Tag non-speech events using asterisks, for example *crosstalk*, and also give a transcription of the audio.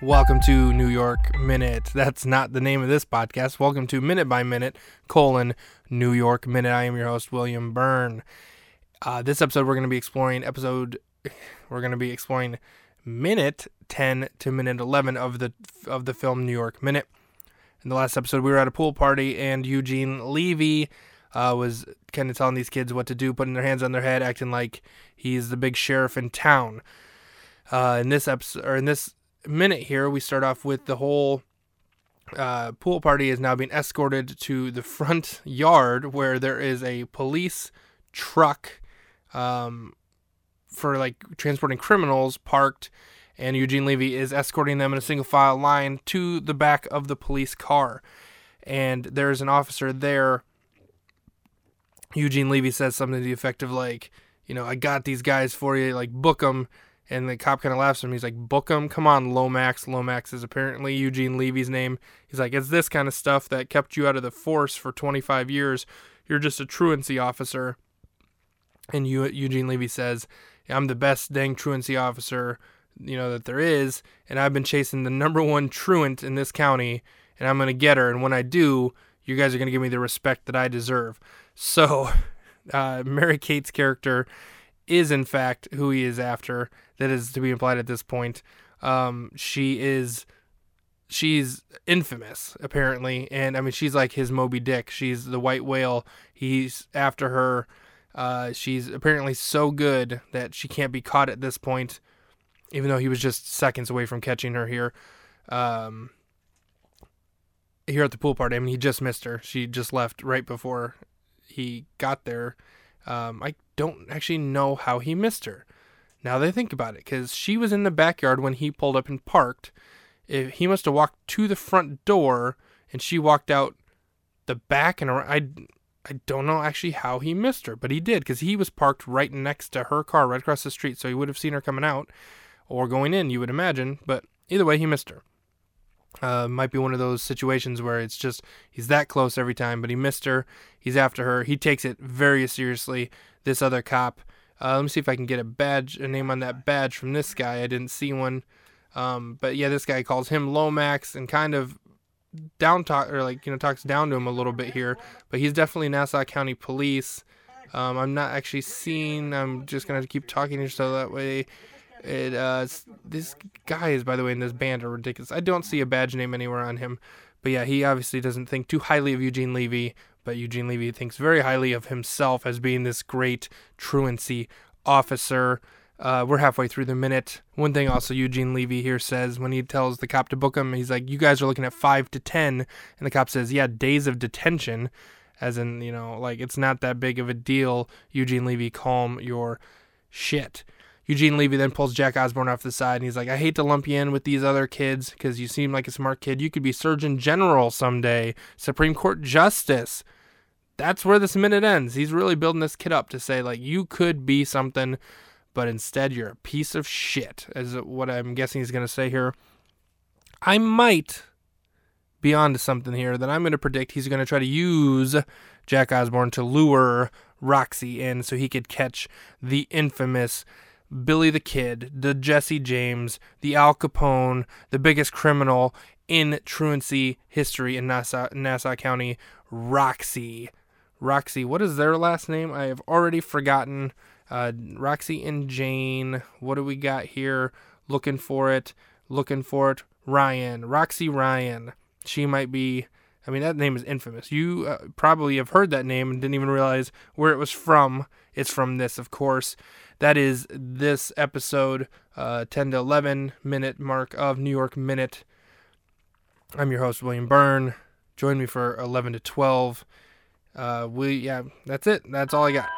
Welcome to New York Minute. That's not the name of this podcast. Welcome to Minute by Minute, colon, New York Minute. I am your host, William Byrne. Uh, this episode, we're going to be exploring episode, *sighs* we're going to be exploring minute 10 to minute 11 of the of the film New York Minute. In the last episode, we were at a pool party, and Eugene Levy uh, was kind of telling these kids what to do, putting their hands on their head, acting like he's the big sheriff in town. Uh, in this episode, or in this minute here, we start off with the whole uh, pool party is now being escorted to the front yard where there is a police truck um, for like transporting criminals parked, and Eugene Levy is escorting them in a single file line to the back of the police car. And there's an officer there. Eugene Levy says something to the effect of like, you know, I got these guys for you, like book them. And the cop kind of laughs at him. He's like, book him. Come on, Lomax. Lomax is apparently Eugene Levy's name. He's like, it's this kind of stuff that kept you out of the force for 25 years. You're just a truancy officer. And you, Eugene Levy says, I'm the best dang truancy officer, you know, that there is. And I've been chasing the number one truant in this county. And I'm to get her. And when I do, you guys are to give me the respect that I deserve. So, *laughs* uh, Mary Kate's character is in fact who he is after. That is to be implied at this point. Um, she is she's infamous apparently, and I mean she's like his Moby Dick. She's the white whale. He's after her. Uh, she's apparently so good that she can't be caught at this point, even though he was just seconds away from catching her here. Um, here at the pool party, I mean, he just missed her. She just left right before he got there. Um, I don't actually know how he missed her. Now they think about it, because she was in the backyard when he pulled up and parked. If he must have walked to the front door, and she walked out the back and around. I, I don't know actually how he missed her, but he did because he was parked right next to her car, right across the street. So he would have seen her coming out or going in, you would imagine. But either way, he missed her. Uh, might be one of those situations where it's just he's that close every time, but he missed her. He's after her. He takes it very seriously. This other cop. Uh, let me see if I can get a badge, a name on that badge from this guy. I didn't see one. Um, but yeah, this guy calls him Lomax and kind of down talk or like you know talks down to him a little bit here. But he's definitely Nassau County Police. Um, I'm not actually seeing. I'm just gonna keep talking here so that way it uh, this guy is by the way in this band are ridiculous. I don't see a badge name anywhere on him, but yeah, he obviously doesn't think too highly of Eugene Levy, but Eugene Levy thinks very highly of himself as being this great truancy officer. Uh, we're halfway through the minute. One thing also Eugene Levy here says when he tells the cop to book him, he's like, "You guys are looking at five to ten," and the cop says, "Yeah, days of detention." As in, you know, like it's not that big of a deal. Eugene Levy, calm your shit. Eugene Levy then pulls Jack Osbourne off the side and he's like, I hate to lump you in with these other kids because you seem like a smart kid. You could be Surgeon General someday, Supreme Court Justice. That's where this minute ends. He's really building this kid up to say, like, you could be something, but instead you're a piece of shit, is what I'm guessing he's going to say here. I might be onto something here that I'm going to predict he's going to try to use Jack Osbourne to lure Roxy in so he could catch the infamous Billy the Kid, the Jesse James, the Al Capone, the biggest criminal in truancy history in Nassau, Nassau County, Roxy. Roxy, what is their last name? I have already forgotten. Uh, Roxy and Jane. What do we got here? Looking for it. Looking for it. Ryan. Roxy Ryan. She might be. I mean, that name is infamous. You uh, probably have heard that name and didn't even realize where it was from. It's from this, of course. That is this episode, uh, 10 to 11 minute mark of New York Minute. I'm your host, William Byrne. Join me for 11 to 12. Uh, we, yeah, that's it. That's all I got.